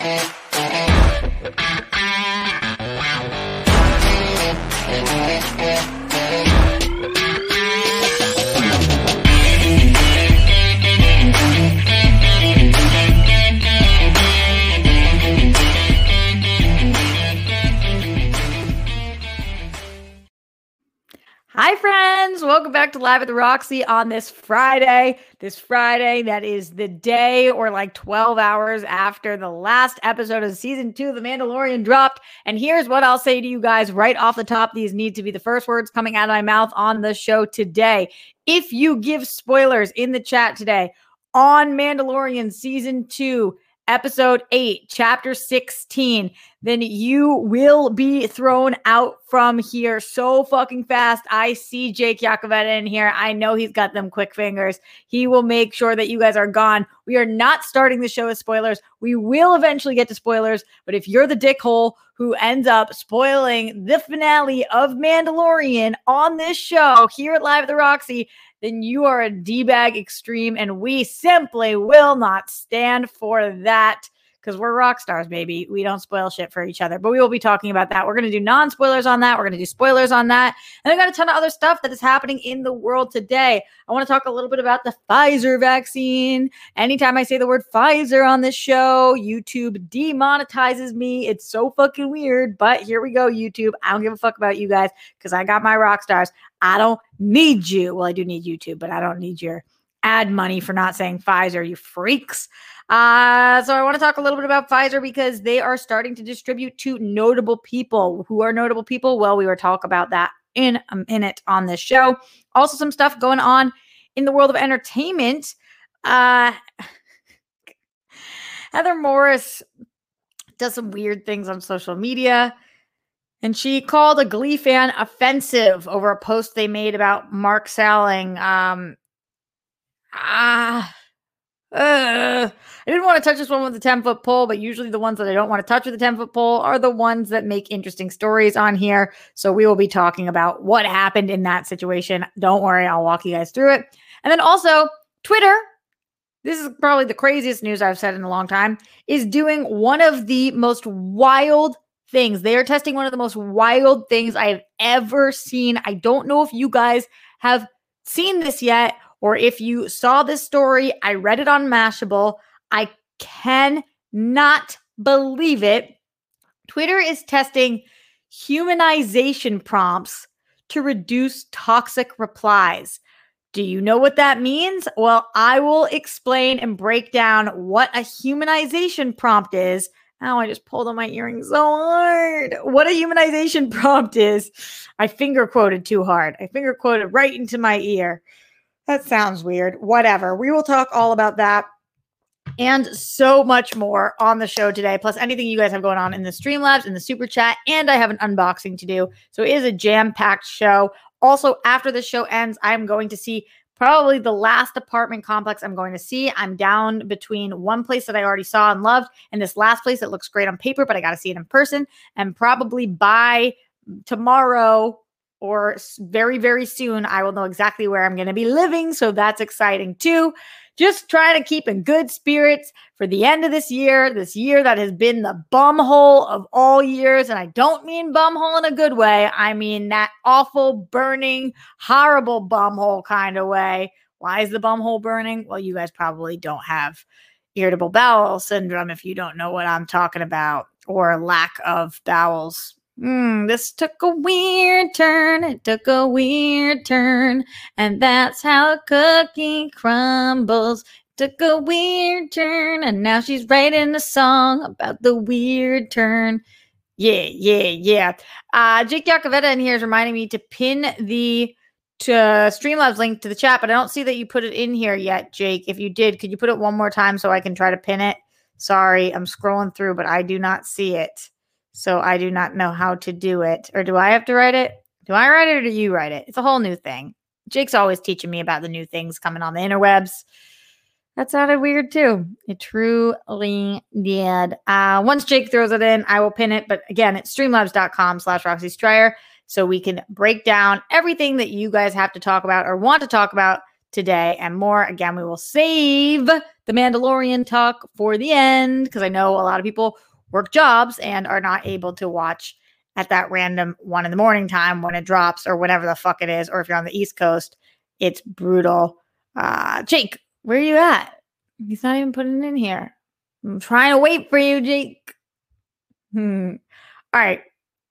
Hi, to Live at the Roxy on this Friday. This Friday, that is the day or like 12 hours after the last episode of season two of The Mandalorian dropped. And here's what I'll say to you guys right off the top. These need to be the first words coming out of my mouth on the show today. If you give spoilers in the chat today on Mandalorian season two, episode 8, chapter 16, then you will be thrown out from here so fucking fast. I see Jake Yacovetta in here. I know he's got them quick fingers. He will make sure that you guys are gone. We are not starting the show with spoilers. We will eventually get to spoilers, but if you're the dickhole who ends up spoiling the finale of Mandalorian on this show here at Live at the Roxy, then you are a D bag extreme, and we simply will not stand for that because we're rock stars, baby. We don't spoil shit for each other, but we will be talking about that. We're going to do non spoilers on that. We're going to do spoilers on that. And I got a ton of other stuff that is happening in the world today. I want to talk a little bit about the Pfizer vaccine. Anytime I say the word Pfizer on this show, YouTube demonetizes me. It's so fucking weird, but here we go, YouTube. I don't give a fuck about you guys because I got my rock stars. I don't need you. Well, I do need YouTube, but I don't need your ad money for not saying Pfizer, you freaks. Uh, so I want to talk a little bit about Pfizer because they are starting to distribute to notable people. Who are notable people? Well, we will talk about that in a minute on this show. Also, some stuff going on in the world of entertainment. Uh, Heather Morris does some weird things on social media. And she called a Glee fan offensive over a post they made about Mark Salling. Um, ah, uh, I didn't want to touch this one with the 10 foot pole, but usually the ones that I don't want to touch with the 10 foot pole are the ones that make interesting stories on here. So we will be talking about what happened in that situation. Don't worry, I'll walk you guys through it. And then also, Twitter, this is probably the craziest news I've said in a long time, is doing one of the most wild things. They are testing one of the most wild things I have ever seen. I don't know if you guys have seen this yet or if you saw this story, I read it on Mashable. I cannot believe it. Twitter is testing humanization prompts to reduce toxic replies. Do you know what that means? Well, I will explain and break down what a humanization prompt is. Oh, I just pulled on my earring so hard. What a humanization prompt is. I finger quoted too hard. I finger quoted right into my ear. That sounds weird. Whatever. We will talk all about that and so much more on the show today, plus anything you guys have going on in the Streamlabs, in the super chat, and I have an unboxing to do. So it is a jam packed show. Also, after the show ends, I'm going to see probably the last apartment complex I'm going to see. I'm down between one place that I already saw and loved and this last place that looks great on paper, but I got to see it in person. And probably by tomorrow or very, very soon, I will know exactly where I'm going to be living. So that's exciting too. Just trying to keep in good spirits for the end of this year, this year that has been the bumhole of all years. And I don't mean bumhole in a good way. I mean that awful, burning, horrible bumhole kind of way. Why is the bumhole burning? Well, you guys probably don't have irritable bowel syndrome if you don't know what I'm talking about, or lack of bowels Mm, this took a weird turn. It took a weird turn. And that's how a cookie crumbles. Took a weird turn. And now she's writing a song about the weird turn. Yeah, yeah, yeah. Uh, Jake Yacovetta in here is reminding me to pin the to Streamlabs link to the chat, but I don't see that you put it in here yet, Jake. If you did, could you put it one more time so I can try to pin it? Sorry, I'm scrolling through, but I do not see it. So I do not know how to do it. Or do I have to write it? Do I write it or do you write it? It's a whole new thing. Jake's always teaching me about the new things coming on the interwebs. That sounded weird too. It truly did. Uh, once Jake throws it in, I will pin it. But again, it's streamlabs.com slash Roxy Striar. So we can break down everything that you guys have to talk about or want to talk about today and more. Again, we will save the Mandalorian talk for the end because I know a lot of people work jobs and are not able to watch at that random one in the morning time when it drops or whatever the fuck it is. Or if you're on the East Coast, it's brutal. Uh, Jake, where are you at? He's not even putting in here. I'm trying to wait for you, Jake. Hmm. All right.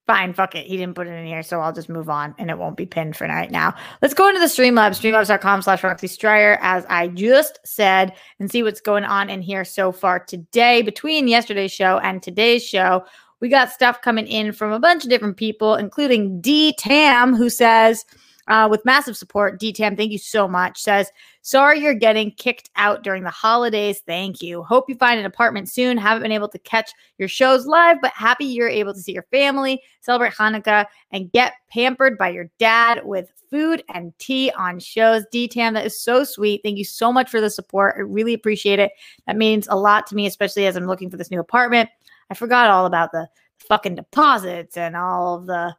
Fine, fuck it. He didn't put it in here, so I'll just move on and it won't be pinned for right now. Let's go into the Streamlabs, streamlabs.com slash Roxy Striar, as I just said, and see what's going on in here so far today between yesterday's show and today's show. We got stuff coming in from a bunch of different people, including D Tam, who says, uh, with massive support. DTAM, thank you so much. Says, sorry you're getting kicked out during the holidays. Thank you. Hope you find an apartment soon. Haven't been able to catch your shows live, but happy you're able to see your family, celebrate Hanukkah, and get pampered by your dad with food and tea on shows. DTAM, that is so sweet. Thank you so much for the support. I really appreciate it. That means a lot to me, especially as I'm looking for this new apartment. I forgot all about the fucking deposits and all of the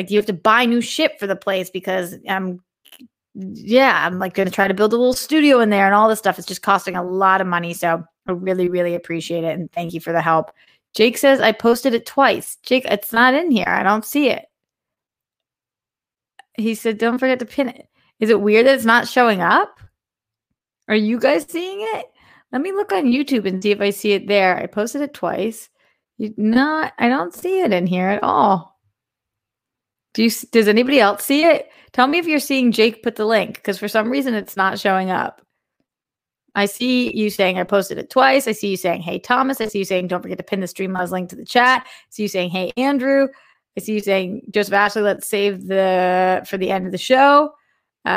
like you have to buy new shit for the place because I'm yeah, I'm like gonna try to build a little studio in there and all this stuff. It's just costing a lot of money. So I really, really appreciate it. And thank you for the help. Jake says I posted it twice. Jake, it's not in here. I don't see it. He said, don't forget to pin it. Is it weird that it's not showing up? Are you guys seeing it? Let me look on YouTube and see if I see it there. I posted it twice. You not I don't see it in here at all. Do you does anybody else see it? Tell me if you're seeing Jake put the link because for some reason it's not showing up. I see you saying I posted it twice. I see you saying, hey, Thomas. I see you saying, don't forget to pin the Streamlabs link to the chat. I see you saying, hey, Andrew. I see you saying, Joseph Ashley, let's save the for the end of the show. Uh,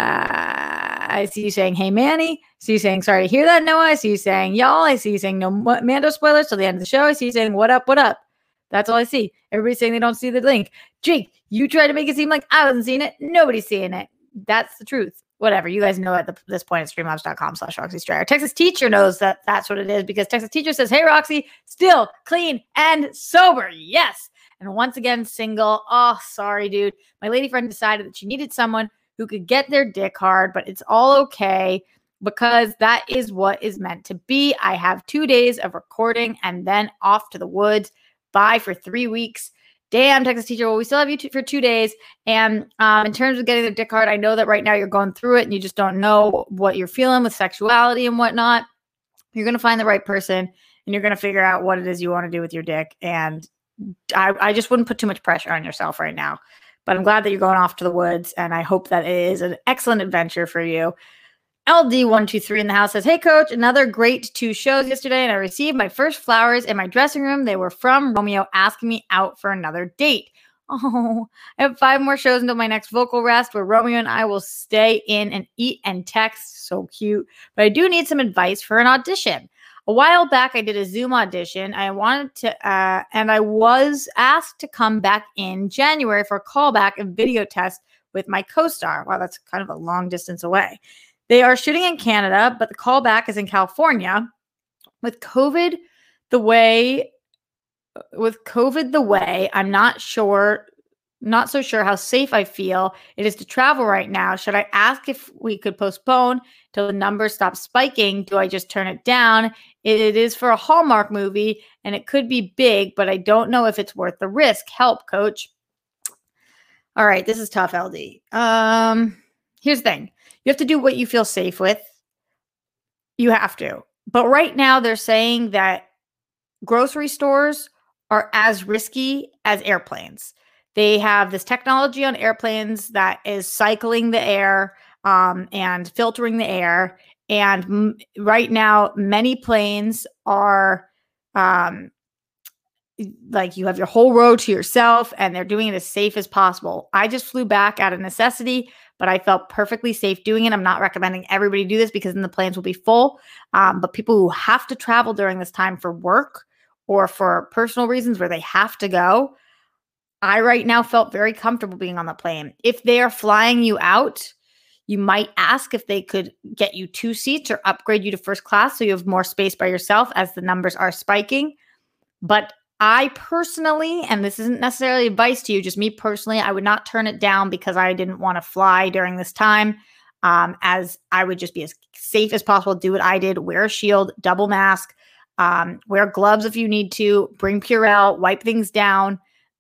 I see you saying, hey, Manny. I see you saying, sorry to hear that, Noah. I see you saying, y'all. I see you saying, no Mando spoilers till the end of the show. I see you saying, what up, what up. That's all I see. Everybody's saying they don't see the link. Jake, you try to make it seem like I wasn't seeing it. Nobody's seeing it. That's the truth. Whatever. You guys know at the, this point at streamlabs.com slash Roxy Striar. Texas teacher knows that that's what it is because Texas teacher says, Hey, Roxy, still clean and sober. Yes. And once again, single. Oh, sorry, dude. My lady friend decided that she needed someone who could get their dick hard, but it's all okay because that is what is meant to be. I have two days of recording and then off to the woods. Bye for three weeks. Damn texas teacher well we still have you for two days. And um, in terms of getting the dick hard i know that right now you're going through it and you just don't know what you're feeling with sexuality and whatnot. You're going to find the right person and you're going to figure out what it is you want to do with your dick. And I, I just wouldn't put too much pressure on yourself right now. But i'm glad that you're going off to the woods and i hope that it is an excellent adventure for you LD123 in the house says, Hey, coach, another great two shows yesterday, and I received my first flowers in my dressing room. They were from Romeo asking me out for another date. Oh, I have five more shows until my next vocal rest where Romeo and I will stay in and eat and text. So cute. But I do need some advice for an audition. A while back, I did a Zoom audition. I wanted to, uh, and I was asked to come back in January for a callback and video test with my co star. Wow, that's kind of a long distance away. They are shooting in Canada, but the callback is in California. With COVID the way with COVID the way, I'm not sure not so sure how safe I feel it is to travel right now. Should I ask if we could postpone till the numbers stop spiking? Do I just turn it down? It, is for a Hallmark movie and it could be big, but I don't know if it's worth the risk. Help, coach. All right, this is tough, LD. Um, here's the thing. You have to do what you feel safe with. You have to. But right now, they're saying that grocery stores are as risky as airplanes. They have this technology on airplanes that is cycling the air um, and filtering the air. And m- right now, many planes are um, like you have your whole row to yourself and they're doing it as safe as possible. I just flew back out of necessity but I felt perfectly safe doing it. I'm not recommending everybody do this because then the planes will be full. Um, but people who have to travel during this time for work or for personal reasons where they have to go, I right now felt very comfortable being on the plane. If they are flying you out, you might ask if they could get you two seats or upgrade you to first class so you have more space by yourself as the numbers are spiking. But I personally, and this isn't necessarily advice to you, just me personally, I would not turn it down because I didn't want to fly during this time. Um, as I would just be as safe as possible, do what I did, wear a shield, double mask, um, wear gloves if you need to, bring Purell, wipe things down,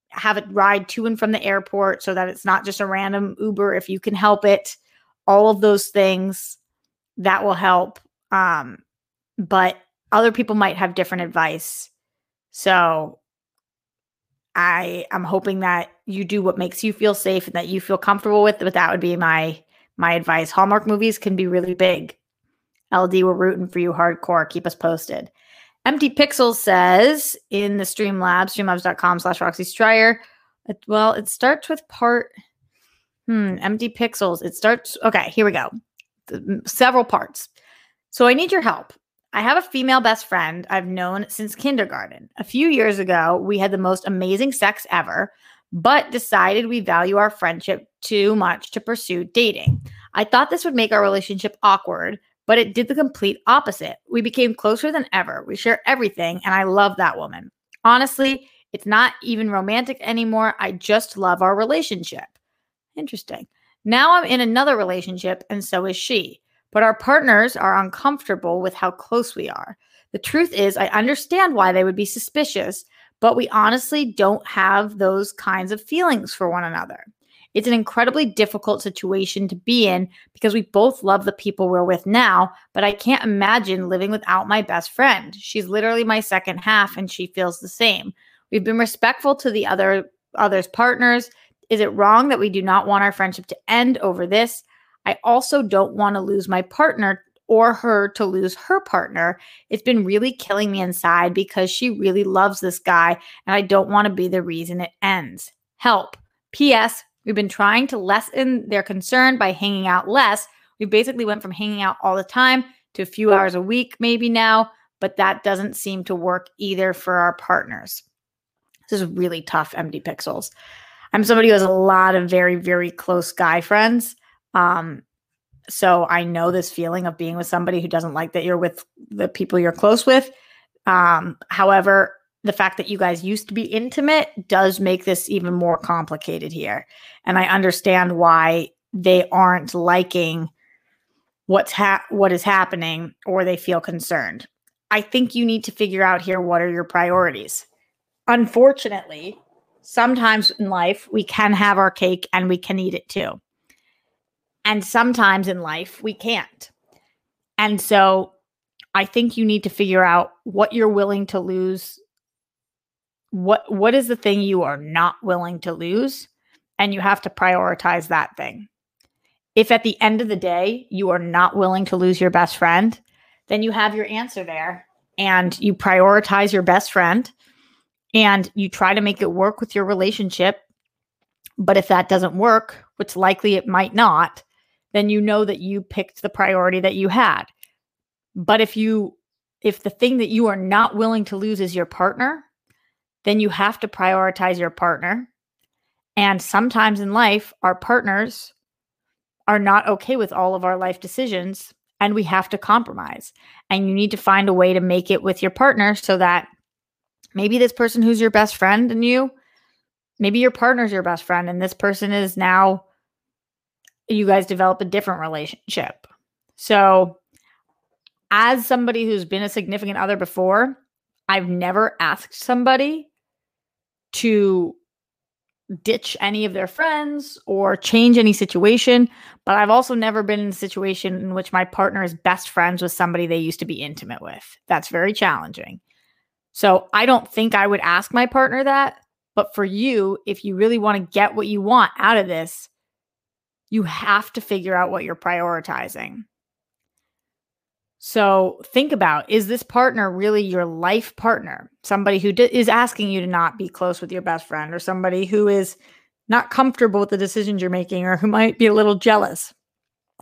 have it ride to and from the airport so that it's not just a random Uber if you can help it. All of those things that will help. Um, but other people might have different advice. So I am hoping that you do what makes you feel safe and that you feel comfortable with. But that would be my my advice. Hallmark movies can be really big. LD, we're rooting for you hardcore. Keep us posted. Empty Pixels says in the Streamlabs, streamlabs.com slash Roxy Striar. Well, it starts with part. Hmm, empty pixels. It starts. Okay, here we go. Several parts. So I need your help. I have a female best friend I've known since kindergarten. A few years ago, we had the most amazing sex ever, but decided we value our friendship too much to pursue dating. I thought this would make our relationship awkward, but it did the complete opposite. We became closer than ever. We share everything, and I love that woman. Honestly, it's not even romantic anymore. I just love our relationship. Interesting. Now I'm in another relationship, and so is she. But our partners are uncomfortable with how close we are. The truth is, I understand why they would be suspicious, but we honestly don't have those kinds of feelings for one another. It's an incredibly difficult situation to be in because we both love the people we're with now, but I can't imagine living without my best friend. She's literally my second half and she feels the same. We've been respectful to the other others partners. Is it wrong that we do not want our friendship to end over this? I also don't want to lose my partner or her to lose her partner. It's been really killing me inside because she really loves this guy and I don't want to be the reason it ends. Help. P.S. We've been trying to lessen their concern by hanging out less. We basically went from hanging out all the time to a few hours a week, maybe now, but that doesn't seem to work either for our partners. This is really tough, empty pixels. I'm somebody who has a lot of very, very close guy friends. Um, so I know this feeling of being with somebody who doesn't like that you're with the people you're close with. Um, however, the fact that you guys used to be intimate does make this even more complicated here. And I understand why they aren't liking what's ha- what is happening or they feel concerned. I think you need to figure out here what are your priorities. Unfortunately, sometimes in life we can have our cake and we can eat it too. And sometimes in life we can't. And so I think you need to figure out what you're willing to lose. What what is the thing you are not willing to lose? And you have to prioritize that thing. If at the end of the day you are not willing to lose your best friend then you have your answer there and you prioritize your best friend and you try to make it work with your relationship. But if that doesn't work which likely it might not then you know that you picked the priority that you had but if you if the thing that you are not willing to lose is your partner then you have to prioritize your partner. And sometimes in life, our partners are not okay with all of our life decisions, and we have to compromise. And you need to find a way to make it with your partner so that maybe this person who's your best friend and you, maybe your partner's your best friend, and this person is now, you guys develop a different relationship. So, as somebody who's been a significant other before, I've never asked somebody to ditch any of their friends or change any situation. But I've also never been in a situation in which my partner is best friends with somebody they used to be intimate with. That's very challenging. So I don't think I would ask my partner that. But for you, if you really want to get what you want out of this, you have to figure out what you're prioritizing. So think about is this partner really your life partner? Somebody who d- is asking you to not be close with your best friend, or somebody who is not comfortable with the decisions you're making, or who might be a little jealous.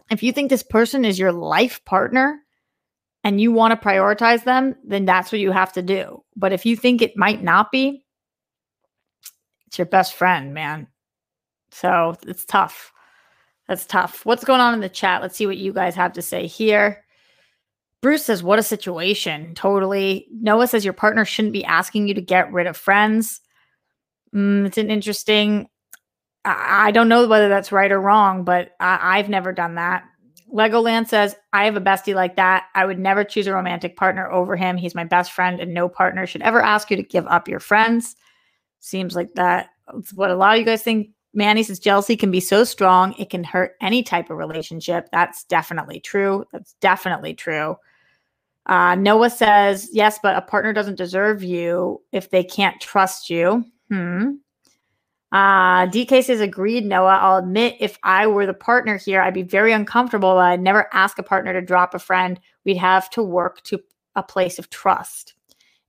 If you think this person is your life partner and you want to prioritize them, then that's what you have to do. But if you think it might not be, it's your best friend, man. So it's tough. That's tough. What's going on in the chat? Let's see what you guys have to say here. Bruce says, What a situation. Totally. Noah says, Your partner shouldn't be asking you to get rid of friends. Mm, it's an interesting. I, I don't know whether that's right or wrong, but I, I've never done that. Legoland says, I have a bestie like that. I would never choose a romantic partner over him. He's my best friend, and no partner should ever ask you to give up your friends. Seems like that's what a lot of you guys think. Manny says jealousy can be so strong, it can hurt any type of relationship. That's definitely true. That's definitely true. Uh, Noah says, yes, but a partner doesn't deserve you if they can't trust you. Hmm. Uh, DK says, agreed, Noah. I'll admit if I were the partner here, I'd be very uncomfortable. I'd never ask a partner to drop a friend. We'd have to work to a place of trust.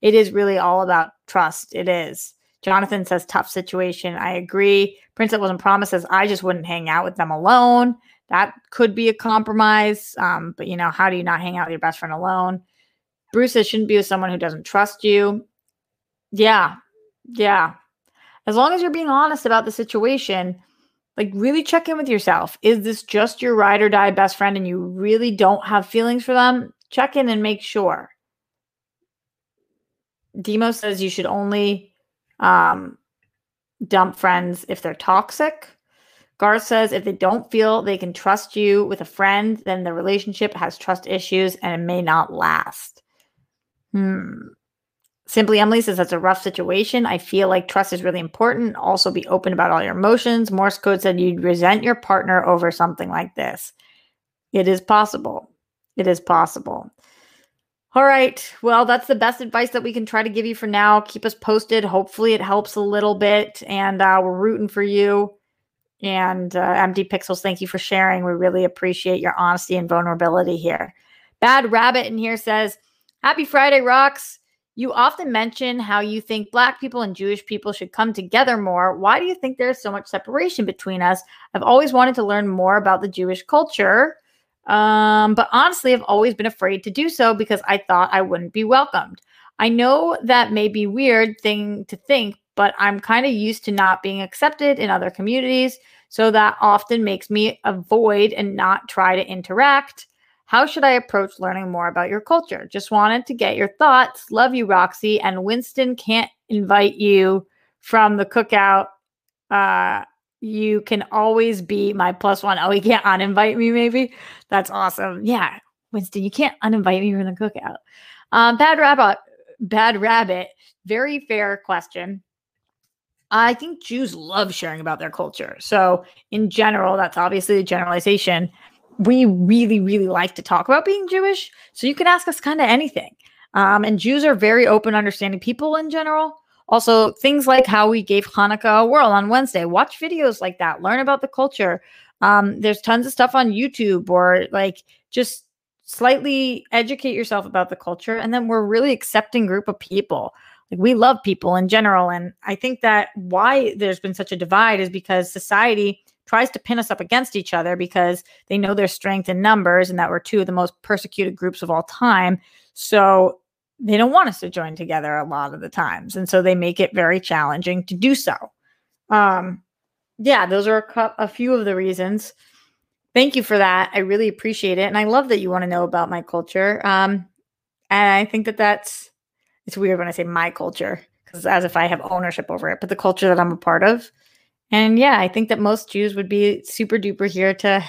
It is really all about trust. It is. Jonathan says, tough situation. I agree. Prince, it wasn't promised says, I just wouldn't hang out with them alone. That could be a compromise. Um, but you know, how do you not hang out with your best friend alone? Bruce says, shouldn't be with someone who doesn't trust you. Yeah. Yeah as long as you're being honest about the situation, like really check in with yourself. Is this just your ride or die best friend and you really don't have feelings for them? Check in and make sure. Demo says you should only um, dump friends if they're toxic. Garth says if they don't feel they can trust you with a friend, then the relationship has trust issues and it may not last. Hmm. Simply Emily says that's a rough situation. I feel like trust is really important. Also, be open about all your emotions. Morse code said you'd resent your partner over something like this. It is possible. It is possible. All right. Well, that's the best advice that we can try to give you for now. Keep us posted. Hopefully, it helps a little bit. And uh, we're rooting for you. And uh, Empty Pixels, thank you for sharing. We really appreciate your honesty and vulnerability here. Bad Rabbit in here says, Happy Friday, Rocks. You often mention how you think Black people and Jewish people should come together more. Why do you think there's so much separation between us? I've always wanted to learn more about the Jewish culture, um, but honestly, I've always been afraid to do so because I thought I wouldn't be welcomed. I know that may be weird thing to think, but I'm kind of used to not being accepted in other communities, so that often makes me avoid and not try to interact. How should I approach learning more about your culture? Just wanted to get your thoughts. Love you, Roxy. And Winston can't invite you from the cookout. Uh, you can always be my plus one. Oh, he can't uninvite me, maybe? That's awesome. Yeah, Winston, you can't uninvite me from the cookout. Um, bad rabbit, bad rabbit. Very fair question. I think Jews love sharing about their culture. So, in general, that's obviously a generalization we really, really like to talk about being Jewish. So you can ask us kind of anything. Um, and Jews are very open, understanding people in general. Also, things like how we gave Hanukkah a whirl on Wednesday. Watch videos like that. Learn about the culture. Um, there's tons of stuff on YouTube or like just slightly educate yourself about the culture. And then we're really accepting group of people. Like we love people in general. And I think that why there's been such a divide is because society tries to pin us up against each other because they know their strength in numbers and that we're two of the most persecuted groups of all time. So they don't want us to join together a lot of the times. And so they make it very challenging to do so. Um, yeah, those are a, a few of the reasons. Thank you for that. I really appreciate it. And I love that you want to know about my culture. Um, and I think that that's, it's weird when I say my culture because as if I have ownership over it, but the culture that I'm a part of. And yeah, I think that most Jews would be super duper here to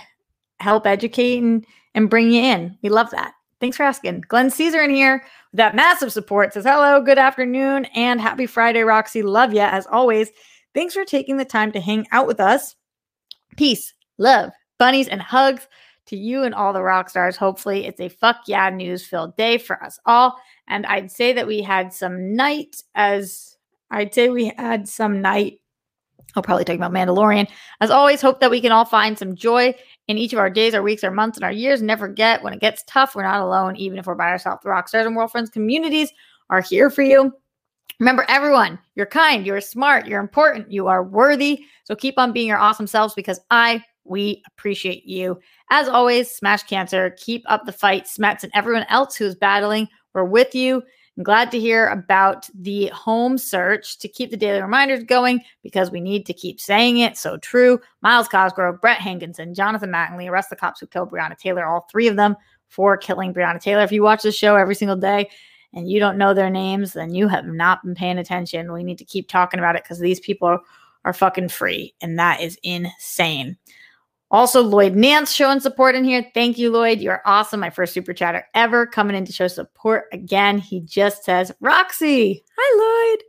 help educate and, and bring you in. We love that. Thanks for asking. Glenn Caesar in here that massive support says, Hello, good afternoon, and happy Friday, Roxy. Love ya as always. Thanks for taking the time to hang out with us. Peace, love, bunnies, and hugs to you and all the rock stars. Hopefully, it's a fuck yeah news filled day for us all. And I'd say that we had some night as I'd say we had some night I'll probably talk about Mandalorian. As always, hope that we can all find some joy in each of our days, our weeks, our months, and our years. Never forget when it gets tough, we're not alone, even if we're by ourselves. The Rockstars and World Friends communities are here for you. Remember, everyone, you're kind, you're smart, you're important, you are worthy. So keep on being your awesome selves because I, we appreciate you. As always, smash cancer, keep up the fight, Smets, and everyone else who's battling. We're with you. I'm glad to hear about the home search to keep the daily reminders going because we need to keep saying it. So true. Myles Cosgrove, Brett Hankinson, Jonathan Mattingly, arrest the cops who killed Breonna Taylor, all three of them for killing Breonna Taylor. If you watch the show every single day and you don't know their names, then you have not been paying attention. We need to keep talking about it because these people are, are fucking free, and that is insane. Also, Lloyd Nance showing support in here. Thank you, Lloyd. You're awesome. My first super chatter ever coming in to show support again. He just says, Roxy. Hi, Lloyd.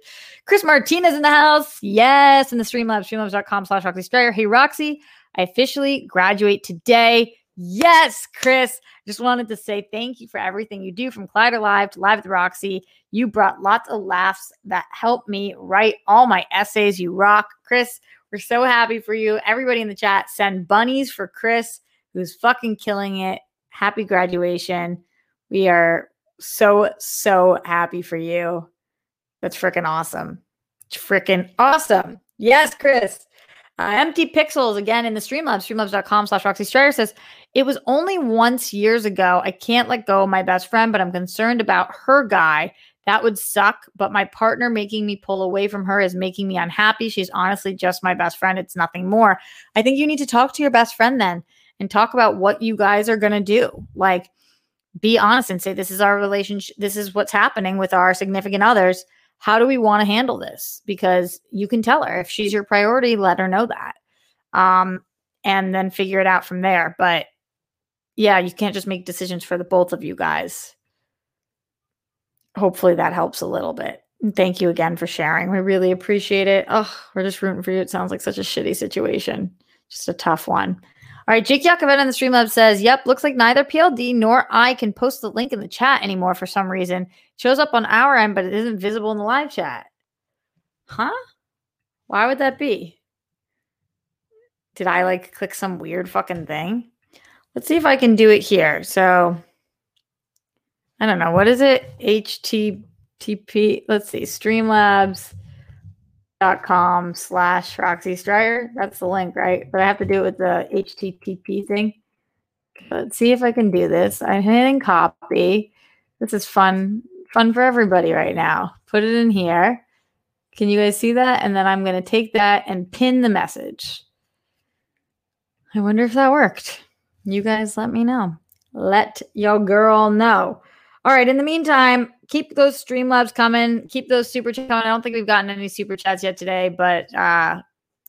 Chris Martinez in the house. Yes, in the Streamlabs, streamlabs.com slash Roxy Striar. Hey, Roxy, I officially graduate today. Yes, Chris. Just wanted to say thank you for everything you do from Collider Live to Live with Roxy. You brought lots of laughs that helped me write all my essays. You rock. Chris, we're so happy for you. Everybody in the chat, send bunnies for Chris, who's fucking killing it. Happy graduation. We are so, so happy for you. That's freaking awesome. Freaking awesome. Yes, Chris. Uh, empty pixels again in the Streamlabs, streamlabs.com slash Roxy Striar says, It was only once years ago. I can't let go of my best friend, but I'm concerned about her guy that would suck. But my partner making me pull away from her is making me unhappy. She's honestly just my best friend. It's nothing more. I think you need to talk to your best friend then and talk about what you guys are going to do. Like, be honest and say, This is our relationship. This is what's happening with our significant others. How do we want to handle this? Because you can tell her if she's your priority, let her know that. Um, and then figure it out from there. But yeah, you can't just make decisions for the both of you guys hopefully that helps a little bit. thank you again for sharing. We really appreciate it. Oh, we're just rooting for you. It sounds like such a shitty situation. Just a tough one. All right, Jake Yakovet on the Streamlab says, Yep, looks like neither PLD nor I can post the link in the chat anymore for some reason. It shows up on our end, but it isn't visible in the live chat. Huh? Why would that be? Did I like click some weird fucking thing? Let's see if I can do it here. So I don't know. What is it? HTTP. Let's see. Streamlabs.com slash Roxy Striar. That's the link, right? But I have to do it with the HTTP thing. Let's see if I can do this. I'm hitting copy. This is fun, fun for everybody right now. Put it in here. Can you guys see that? And then I'm going to take that and pin the message. I wonder if that worked. You guys let me know. Let your girl know. All right. In the meantime, keep those Streamlabs coming. Keep those super chats coming. I don't think we've gotten any super chats yet today, but uh,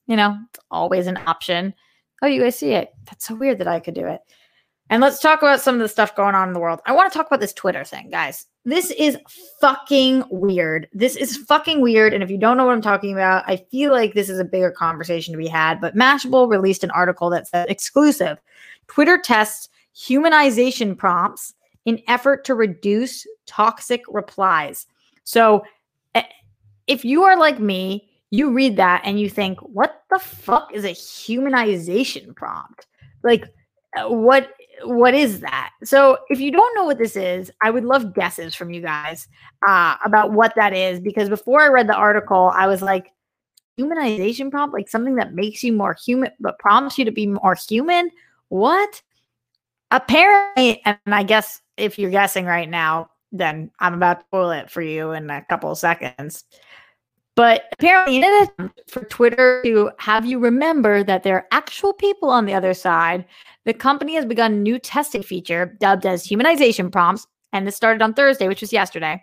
you know, always an option. Oh, you guys see it? That's so weird that I could do it. And let's talk about some of the stuff going on in the world. I want to talk about this Twitter thing, guys. This is fucking weird. This is fucking weird. And if you don't know what I'm talking about, I feel like this is a bigger conversation to be had. But Mashable released an article that said exclusive Twitter tests humanization prompts in effort to reduce toxic replies. So eh, if you are like me, you read that and you think, what the fuck is a humanization prompt? Like uh, what what is that? So if you don't know what this is, I would love guesses from you guys uh, about what that is because before I read the article, I was like, humanization prompt, like something that makes you more human, but prompts you to be more human. What? Apparently, and I guess if you're guessing right now, then I'm about to spoil it for you in a couple of seconds. But apparently, in an attempt for Twitter to have you remember that there are actual people on the other side, the company has begun a new testing feature dubbed as humanization prompts. And this started on Thursday, which was yesterday.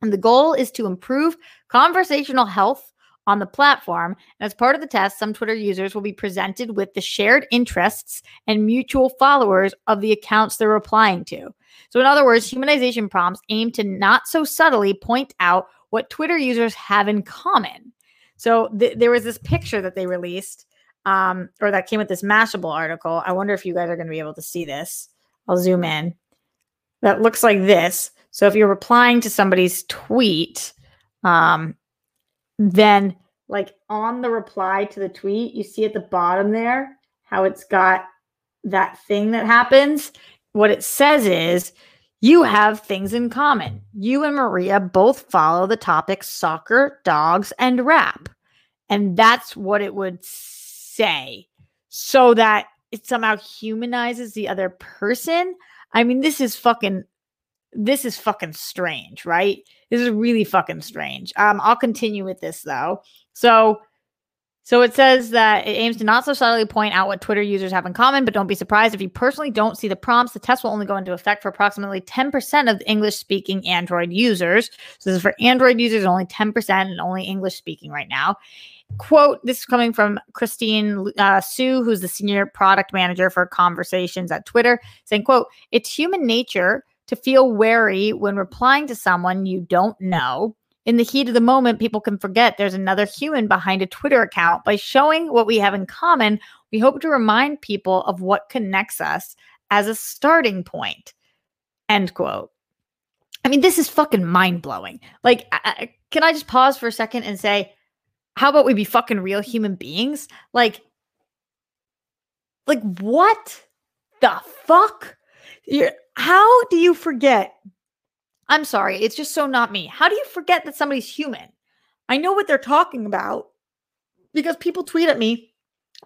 And the goal is to improve conversational health on the platform. And as part of the test, some Twitter users will be presented with the shared interests and mutual followers of the accounts they're replying to. So, in other words, humanization prompts aim to not so subtly point out what Twitter users have in common. So, th- there was this picture that they released, um, or that came with this Mashable article. I wonder if you guys are going to be able to see this. I'll zoom in. That looks like this. So, if you're replying to somebody's tweet, um, then like on the reply to the tweet, you see at the bottom there how it's got that thing that happens. What it says is you have things in common. You and Maria both follow the topics soccer, dogs, and rap. And that's what it would say so that it somehow humanizes the other person. I mean, this is fucking this is fucking strange, right? This is really fucking strange. Um, I'll continue with this though. So, so it says that it aims to not so subtly point out what Twitter users have in common, but don't be surprised if you personally don't see the prompts. The test will only go into effect for approximately 10% of English speaking Android users. So this is for Android users, only 10% and only English speaking right now. Quote, this is coming from Christine uh, Su, who's the senior product manager for conversations at Twitter, saying, quote, it's human nature to feel wary when replying to someone you don't know. In the heat of the moment, people can forget there's another human behind a Twitter account. By showing what we have in common, we hope to remind people of what connects us as a starting point. End quote. I mean, this is fucking mind blowing. Like, I, can I just pause for a second and say, how about we be fucking real human beings? Like, like what the fuck? You're, how do you forget? I'm sorry, it's just so not me. How do you forget that somebody's human? I know what they're talking about because people tweet at me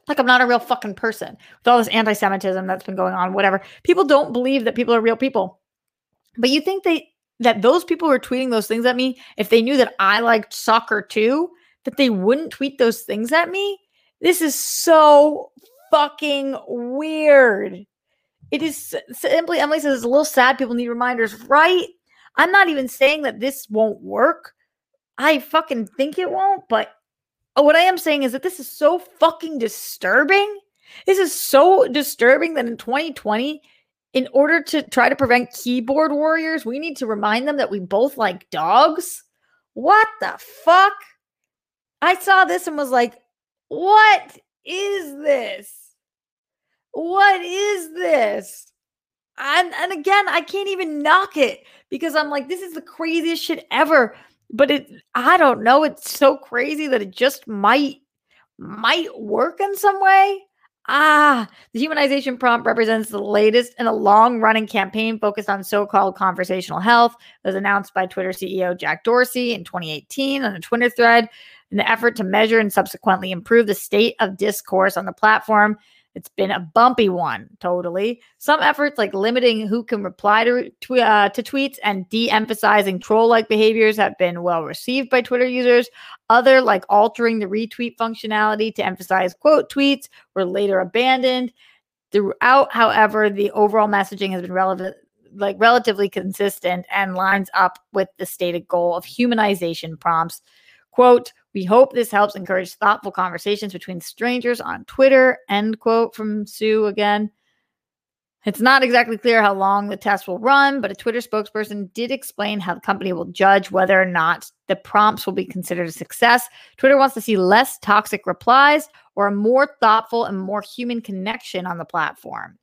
like I'm not a real fucking person with all this anti Semitism that's been going on, whatever. People don't believe that people are real people. But you think they that those people who are tweeting those things at me, if they knew that I liked soccer too, that they wouldn't tweet those things at me? This is so fucking weird. It is simply, Emily says, it's a little sad. People need reminders, right? I'm not even saying that this won't work. I fucking think it won't, but uh, what I am saying is that this is so fucking disturbing. This is so disturbing that in 2020, in order to try to prevent keyboard warriors, we need to remind them that we both like dogs. What the fuck? I saw this and was like, what is this? What is this? And, and again, I can't even knock it because I'm like, this is the craziest shit ever. But it, I don't know. It's so crazy that it just might, might work in some way. Ah, the humanization prompt represents the latest in a long running campaign focused on so called conversational health. It was announced by Twitter CEO Jack Dorsey in 2018 on a Twitter thread in the effort to measure and subsequently improve the state of discourse on the platform. It's been a bumpy one, totally. Some efforts, like limiting who can reply to, to, uh, to tweets and de emphasizing troll like behaviors, have been well received by Twitter users. Other, like altering the retweet functionality to emphasize quote tweets, were later abandoned. Throughout, however, the overall messaging has been relevant like relatively consistent and lines up with the stated goal of humanization prompts. Quote, we hope this helps encourage thoughtful conversations between strangers on Twitter. End quote from Su again. It's not exactly clear how long the test will run, but a Twitter spokesperson did explain how the company will judge whether or not the prompts will be considered a success. Twitter wants to see less toxic replies or a more thoughtful and more human connection on the platform.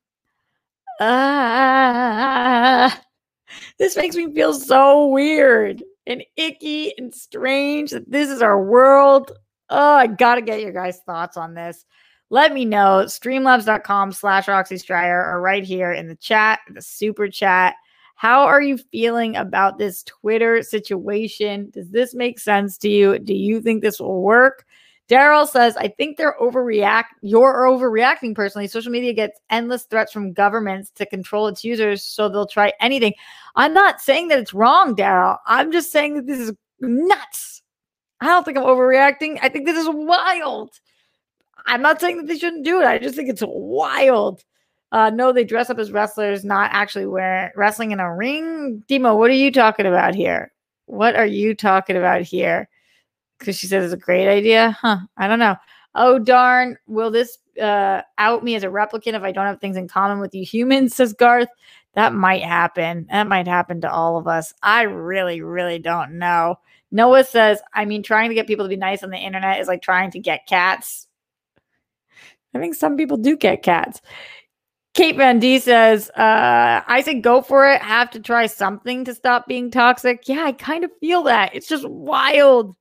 Uh, this makes me feel so weird and icky and strange that this is our world. Oh, I gotta get your guys' thoughts on this. Let me know. Streamlabs.com slash Roxy Striar or right here in the chat, the super chat. How are you feeling about this Twitter situation? Does this make sense to you? Do you think this will work? Daryl says, I think they're overreact. You're overreacting personally. Social media gets endless threats from governments to control its users, so they'll try anything. I'm not saying that it's wrong, Daryl. I'm just saying that this is nuts. I don't think I'm overreacting. I think this is wild. I'm not saying that they shouldn't do it. I just think it's wild. Uh, no, they dress up as wrestlers, not actually wearing wrestling in a ring. Demo, what are you talking about here? What are you talking about here? Because she said it's a great idea. Huh. I don't know. Oh, darn. Will this uh, out me as a replicant if I don't have things in common with you humans? Says Garth. That might happen. That might happen to all of us. I really, really don't know. Noah says, I mean, trying to get people to be nice on the internet is like trying to get cats. I think some people do get cats. Kate Van D says, uh, I say go for it. Have to try something to stop being toxic. Yeah, I kind of feel that. It's just wild.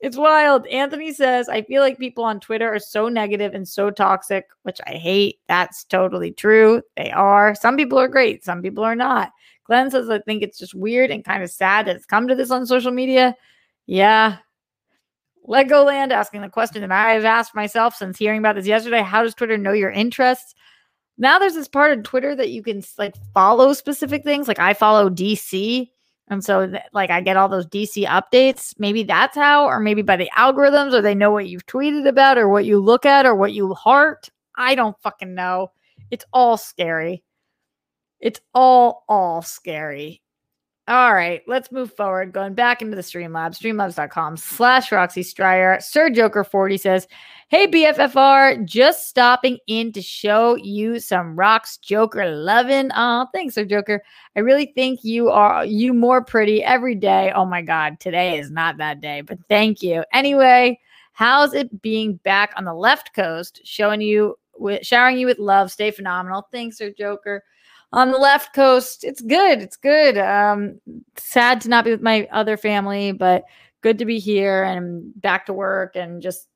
It's wild. Anthony says, I feel like people on Twitter are so negative and so toxic, which I hate. That's totally true. They are. Some people are great, some people are not. Glenn says, I think it's just weird and kind of sad that it's come to this on social media. Yeah. Legoland asking the question that I've asked myself since hearing about this yesterday How does Twitter know your interests? Now there's this part of Twitter that you can like follow specific things. Like I follow DC and so, th- like, I get all those DC updates. Maybe that's how, or maybe by the algorithms, or they know what you've tweeted about, or what you look at, or what you heart. I don't fucking know. It's all scary. It's all, all scary. All right, let's move forward. Going back into the Streamlabs, streamlabs.com slash Roxy Striar. Sir Joker 40 says, Hey BFFR, just stopping in to show you some rocks Joker loving. Oh, thanks, Sir Joker. I really think you are you more pretty every day. Oh my god, today is not that day, but thank you. Anyway, how's it being back on the left coast, showing you with showering you with love. Stay phenomenal. Thanks, Sir Joker on the left coast, it's good. It's good. Um, sad to not be with my other family, but good to be here and back to work and just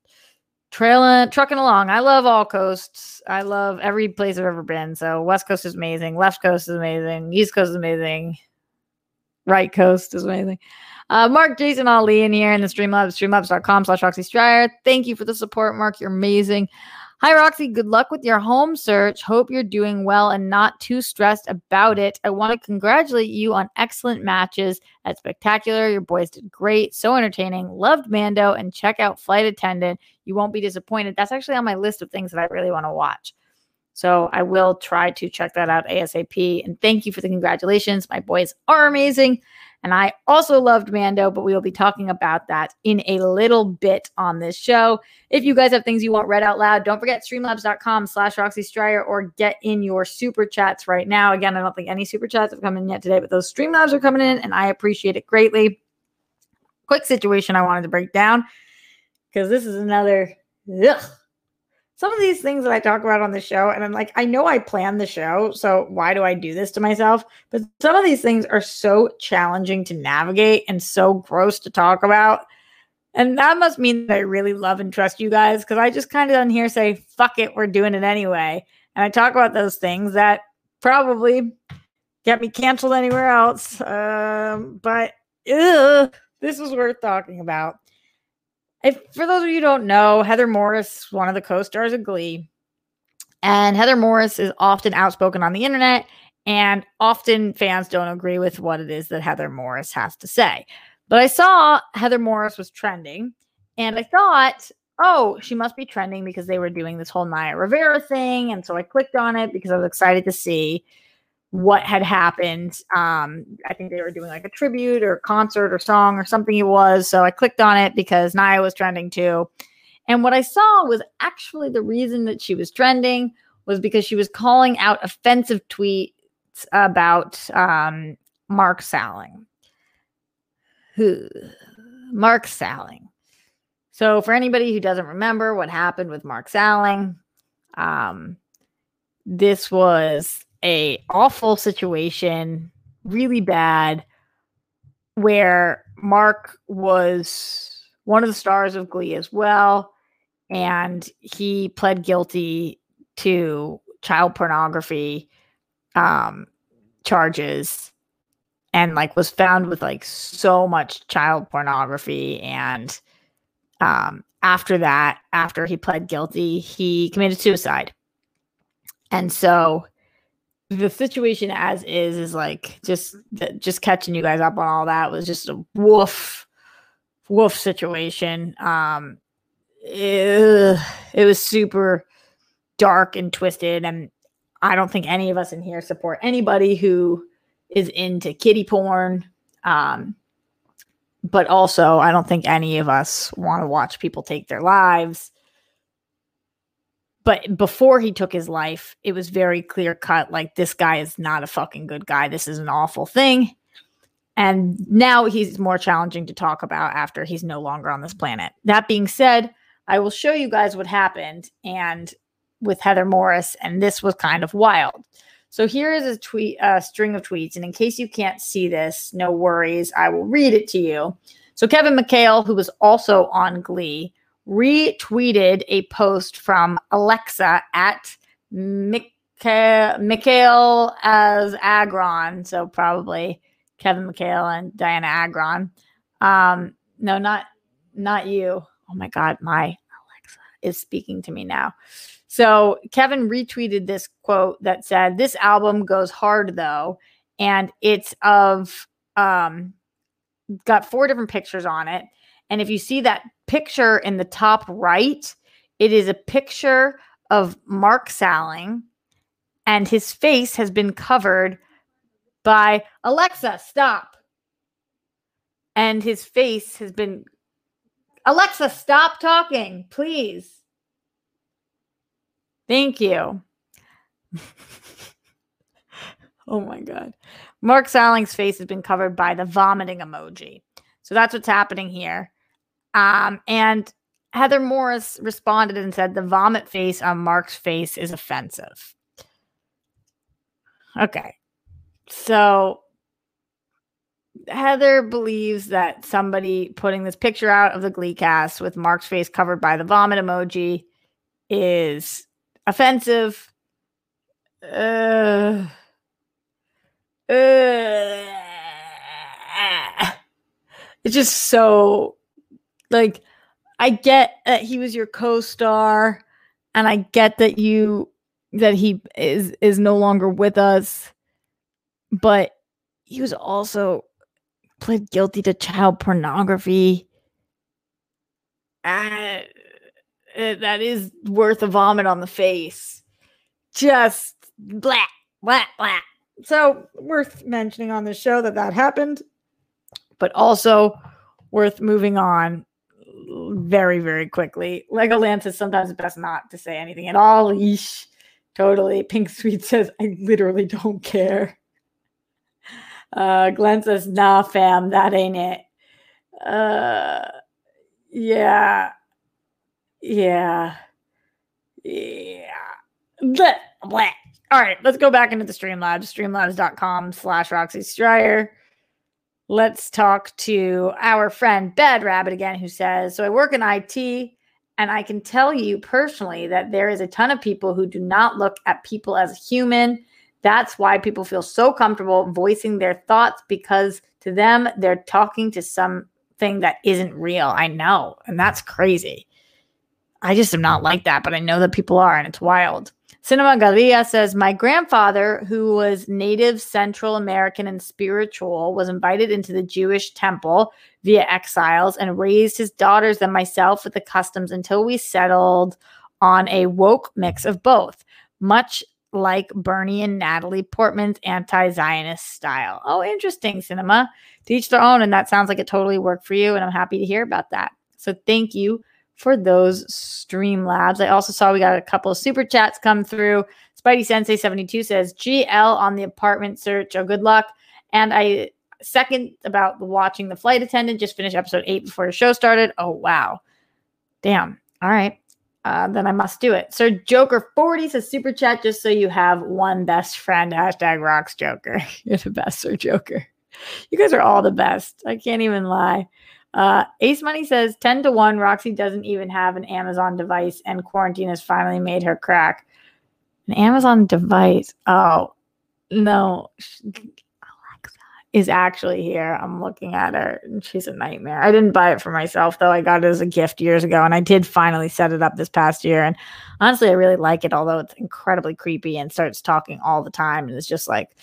trailing, trucking along. I love all coasts. I love every place I've ever been. So West Coast is amazing. Left Coast is amazing. East Coast is amazing. Right Coast is amazing. Uh, Mark Jason Ali in here in the Streamlabs, streamlabs.com slash Roxy Striar. Thank you for the support, Mark. You're amazing. Hi, Roxy. Good luck with your home search. Hope you're doing well and not too stressed about it. I want to congratulate you on excellent matches at Spectacular. Your boys did great. So entertaining. Loved Mando and check out Flight Attendant. You won't be disappointed. That's actually on my list of things that I really want to watch. So I will try to check that out ASAP. And thank you for the congratulations. My boys are amazing. And I also loved Mando, but we will be talking about that in a little bit on this show. If you guys have things you want read out loud, don't forget streamlabs.com slash Roxy Striar or get in your super chats right now. Again, I don't think any super chats have come in yet today, but those Streamlabs are coming in and I appreciate it greatly. Quick situation I wanted to break down because this is another ugh, some of these things that I talk about on the show, and I'm like, I know I planned the show, so why do I do this to myself? But some of these things are so challenging to navigate and so gross to talk about. And that must mean that I really love and trust you guys because I just kind of on here say, fuck it, we're doing it anyway. And I talk about those things that probably get me canceled anywhere else. Um, but ugh, this is worth talking about. If for those of you who don't know, Heather Morris, one of the co-stars of Glee, and Heather Morris is often outspoken on the internet, and often fans don't agree with what it is that Heather Morris has to say. But I saw Heather Morris was trending, and I thought, oh, she must be trending because they were doing this whole Naya Rivera thing. And so I clicked on it because I was excited to see what had happened. Um, I think they were doing like a tribute or concert or song or something it was. So I clicked on it because Naya was trending too. And what I saw was actually the reason that she was trending was because she was calling out offensive tweets about um, Mark Salling. Who? Mark Salling. So for anybody who doesn't remember what happened with Mark Salling, um, this was a awful situation, really bad, where Mark was one of the stars of Glee as well, and he pled guilty to child pornography um, charges and like was found with like so much child pornography and um after that after he pled guilty he committed suicide. And so the situation as is is like just just catching you guys up on all that was just a woof woof situation. Um it, it was super dark and twisted and i don't think any of us in here support anybody who is into kitty porn. Um but also i don't think any of us want to watch people take their lives but before he took his life, it was very clear cut like this guy is not a fucking good guy. This is an awful thing. And now he's more challenging to talk about after he's no longer on this planet. That being said, I will show you guys what happened and with Heather Morris, and this was kind of wild. So here is a tweet, a string of tweets, and in case you can't see this, no worries, I will read it to you. So Kevin McHale, who was also on Glee, retweeted a post from Alexa at Mikhail, as Agron. So probably Kevin McHale and Dianna Agron. Um, no, not not you. Oh my God, my Alexa is speaking to me now. So Kevin retweeted this quote that said, "This album goes hard though, and it's of um, got four different pictures on it." And if you see that picture in the top right, it is a picture of Mark Salling, and his face has been covered by Alexa, stop. And his face has been Alexa, stop talking, please. Thank you. oh my God. Mark Salling's face has been covered by the vomiting emoji. So that's what's happening here. Um, and Heather Morris responded and said the vomit face on Mark's face is offensive. Okay. So Heather believes that somebody putting this picture out of the Glee cast with Mark's face covered by the vomit emoji is offensive. Uh, uh, it's just so like I get that he was your co-star and I get that you that he is is no longer with us but he was also pled guilty to child pornography. Uh, that is worth a vomit on the face. Just blah blah blah. So worth mentioning on the show that that happened but also worth moving on very, very quickly. Legoland is sometimes it's best not to say anything at all. Eesh. Totally. Pink Sweet says, I literally don't care. Uh, Glenn says, nah, fam, that ain't it. Uh, yeah. Yeah. Yeah. All right, let's go back into the Streamlabs, streamlabs.com slash Roxy Striar let's talk to our friend Bed Rabbit again, who says, So I work in IT, and I can tell you personally that there is a ton of people who do not look at people as a human. That's why people feel so comfortable voicing their thoughts because to them, they're talking to something that isn't real. I know. And that's crazy. I just am not like that, but I know that people are, and it's wild. Cinema Galia says, My grandfather, who was Native Central American and spiritual, was invited into the Jewish temple via exiles and raised his daughters and myself with the customs until we settled on a woke mix of both, much like Bernie and Natalie Portman's anti Zionist style. Oh, interesting, cinema. To each their own. And that sounds like it totally worked for you. And I'm happy to hear about that. So thank you for those Streamlabs. I also saw we got a couple of super chats come through. Spidey Sensei 72 says GL on the apartment search. Oh, good luck. And I second about watching the flight attendant. Just finished episode eight before the show started. Oh, wow. Damn. All right. Uh, then I must do it. Sir Joker 40 says super chat just so you have one best friend. Hashtag rocks Joker. You're the best, Sir Joker. You guys are all the best. I can't even lie. Uh, Ace Money says 10 to 1. Roxy doesn't even have an Amazon device, and quarantine has finally made her crack. An Amazon device. Oh, no. Alexa is actually here. I'm looking at her, and she's a nightmare. I didn't buy it for myself, though. I got it as a gift years ago, and I did finally set it up this past year. And honestly, I really like it, although it's incredibly creepy and starts talking all the time. And it's just like,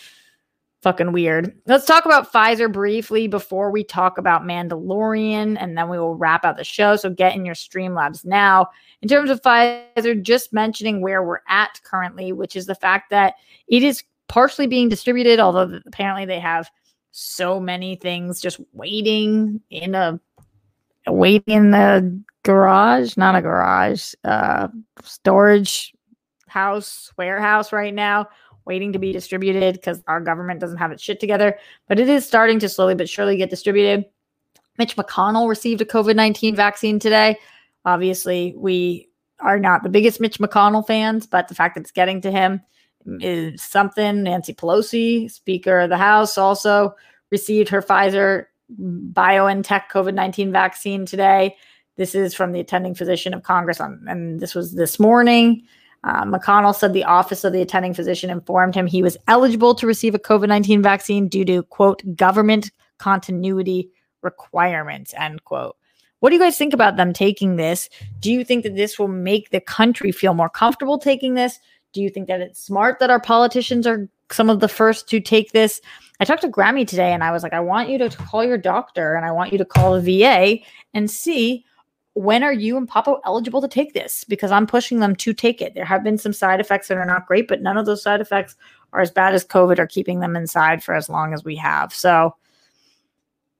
fucking weird. Let's talk about Pfizer briefly before we talk about Mandalorian, and then we will wrap out the show. So get in your Streamlabs now. In terms of Pfizer, just mentioning where we're at currently, which is the fact that it is partially being distributed, although apparently they have so many things just waiting in a waiting in the garage, not a garage, uh storage house, warehouse right now waiting to be distributed because our government doesn't have its shit together. But it is starting to slowly but surely get distributed. Mitch McConnell received a COVID 19 vaccine today. Obviously, we are not the biggest Mitch McConnell fans, but the fact that it's getting to him is something. Nancy Pelosi, Speaker of the House, also received her Pfizer BioNTech COVID 19 vaccine today. This is from the attending physician of Congress, on, and this was this morning. Uh, McConnell said the office of the attending physician informed him he was eligible to receive a COVID 19 vaccine due to, quote, government continuity requirements, end quote. What do you guys think about them taking this? Do you think that this will make the country feel more comfortable taking this? Do you think that it's smart that our politicians are some of the first to take this? I talked to Grammy today and I was like, I want you to call your doctor and I want you to call the VA and see when are you and Papa eligible to take this? Because I'm pushing them to take it. There have been some side effects that are not great, but none of those side effects are as bad as COVID are keeping them inside for as long as we have. So,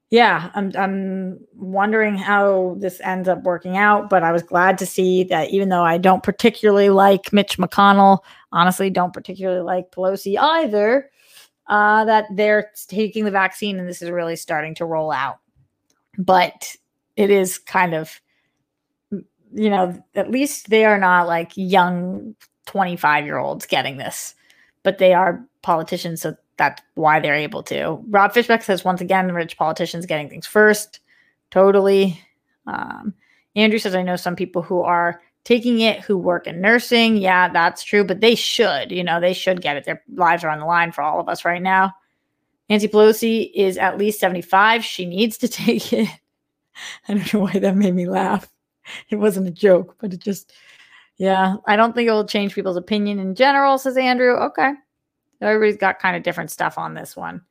yeah, I'm I'm wondering how this ends up working out, but I was glad to see that even though I don't particularly like Mitch McConnell, honestly don't particularly like Pelosi either, uh, that they're taking the vaccine and this is really starting to roll out. But it is kind of you know, at least they are not like young 25 year olds getting this, but they are politicians. So that's why they're able to. Rob Fishbeck says, once again, rich politicians getting things first. Totally. Um, Andrew says, I know some people who are taking it who work in nursing. Yeah, that's true, but they should, you know, they should get it. Their lives are on the line for all of us right now. Nancy Pelosi is at least 75. She needs to take it. I don't know why that made me laugh. It wasn't a joke, but it just, yeah, I don't think it will change people's opinion in general, says Andrew. Okay. Everybody's got kind of different stuff on this one.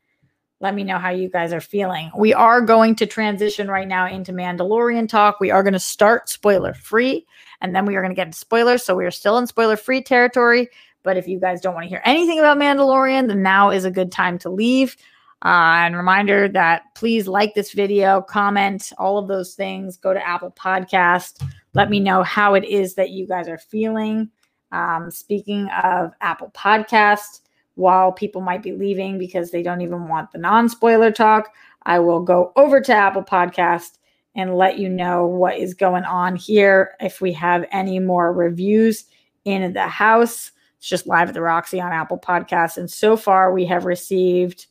Let me know how you guys are feeling. We are going to transition right now into Mandalorian talk. We are going to start spoiler free and then we are going to get into spoilers. So we are still in spoiler free territory. But if you guys don't want to hear anything about Mandalorian, then now is a good time to leave. Uh, and reminder that please like this video, comment, all of those things. Go to Apple Podcast. Let me know how it is that you guys are feeling. Um, speaking of Apple Podcast, while people might be leaving because they don't even want the non-spoiler talk, I will go over to Apple Podcast and let you know what is going on here. If we have any more reviews in the house, it's just live at the Roxy on Apple Podcasts. And so far, we have received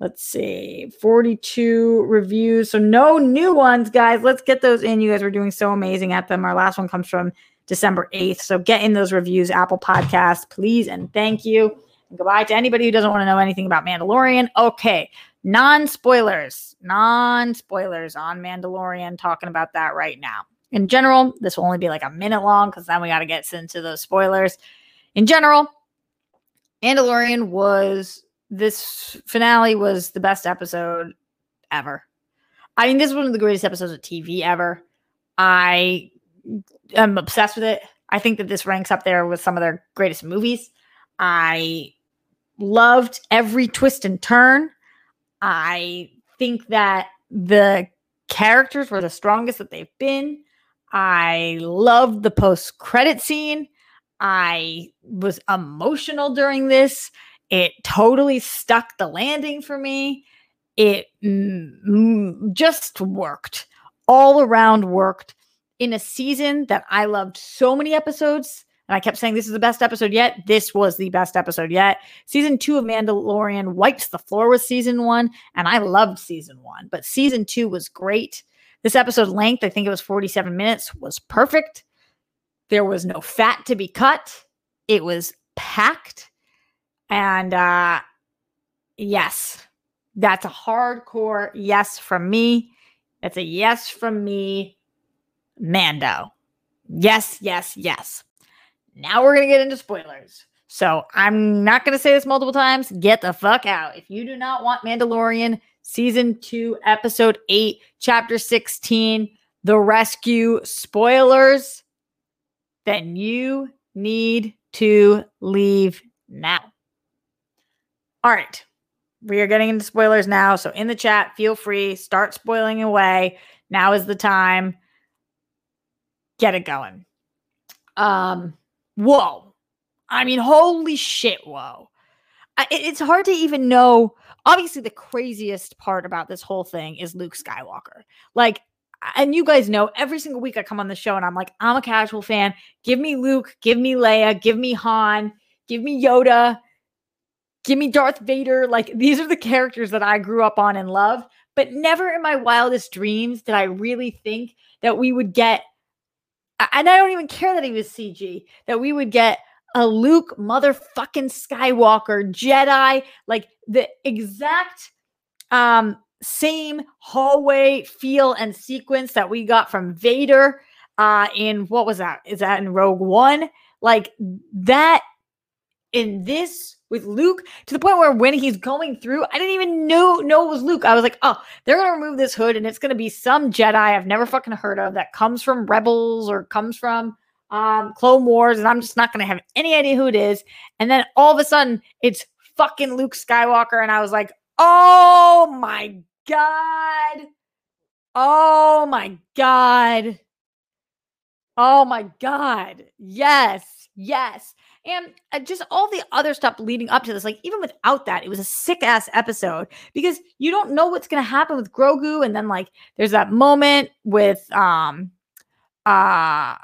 let's see 42 reviews. So no new ones guys. Let's get those in. You guys were doing so amazing at them. Our last one comes from december 8th so get in those reviews apple podcast please and thank you. And goodbye to anybody who doesn't want to know anything about mandalorian. Okay non spoilers non spoilers on mandalorian. Talking about that right now. In general this will only be like a minute long because then we got to get into those spoilers. In general mandalorian was this finale was the best episode ever. I mean, this is one of the greatest episodes of TV ever. I am obsessed with it. I think that this ranks up there with some of their greatest movies. I loved every twist and turn. I think that the characters were the strongest that they've been. I loved the post credit scene. I was emotional during this. It totally stuck the landing for me. It mm, just worked. All around worked in a season that I loved so many episodes. And I kept saying, this is the best episode yet. This was the best episode yet. Season two of Mandalorian wipes the floor with season one. And I loved season one, but season two was great. This episode length, I think it was 47 minutes, was perfect. There was no fat to be cut. It was packed. And uh yes, that's a hardcore yes from me. It's a yes from me, Mando. Yes, yes, yes. Now we're going to get into spoilers. So I'm not going to say this multiple times. Get the fuck out. If you do not want Mandalorian season 2, episode 8, chapter 16, The Rescue spoilers, then you need to leave now. All right. We are getting into spoilers now. So in the chat, feel free, start spoiling away. Now is the time. Get it going. Um, whoa. I mean, holy shit, whoa. I, it's hard to even know. Obviously, the craziest part about this whole thing is Luke Skywalker. Like, and you guys know every single week I come on the show and I'm like, I'm a casual fan. Give me Luke, give me Leia, give me Han, give me Yoda, give me Darth Vader. Like these are the characters that I grew up on and love. But never in my wildest dreams did I really think that we would get, and I don't even care that he was CG, that we would get a Luke motherfucking Skywalker Jedi, like the exact um same hallway feel and sequence that we got from Vader uh in what was that? Is that in Rogue One? Like that in this with Luke to the point where when he's going through, I didn't even know know it was Luke. I was like, oh, they're gonna remove this hood and it's gonna be some Jedi I've never fucking heard of that comes from Rebels or comes from um Clone Wars, and I'm just not gonna have any idea who it is. And then all of a sudden, it's fucking Luke Skywalker. And I was like, oh my God. Oh my God. Oh my God. Yes. Yes. And uh, just all the other stuff leading up to this, like even without that, it was a sick ass episode because you don't know what's going to happen with Grogu. And then, like, there's that moment with, um, uh,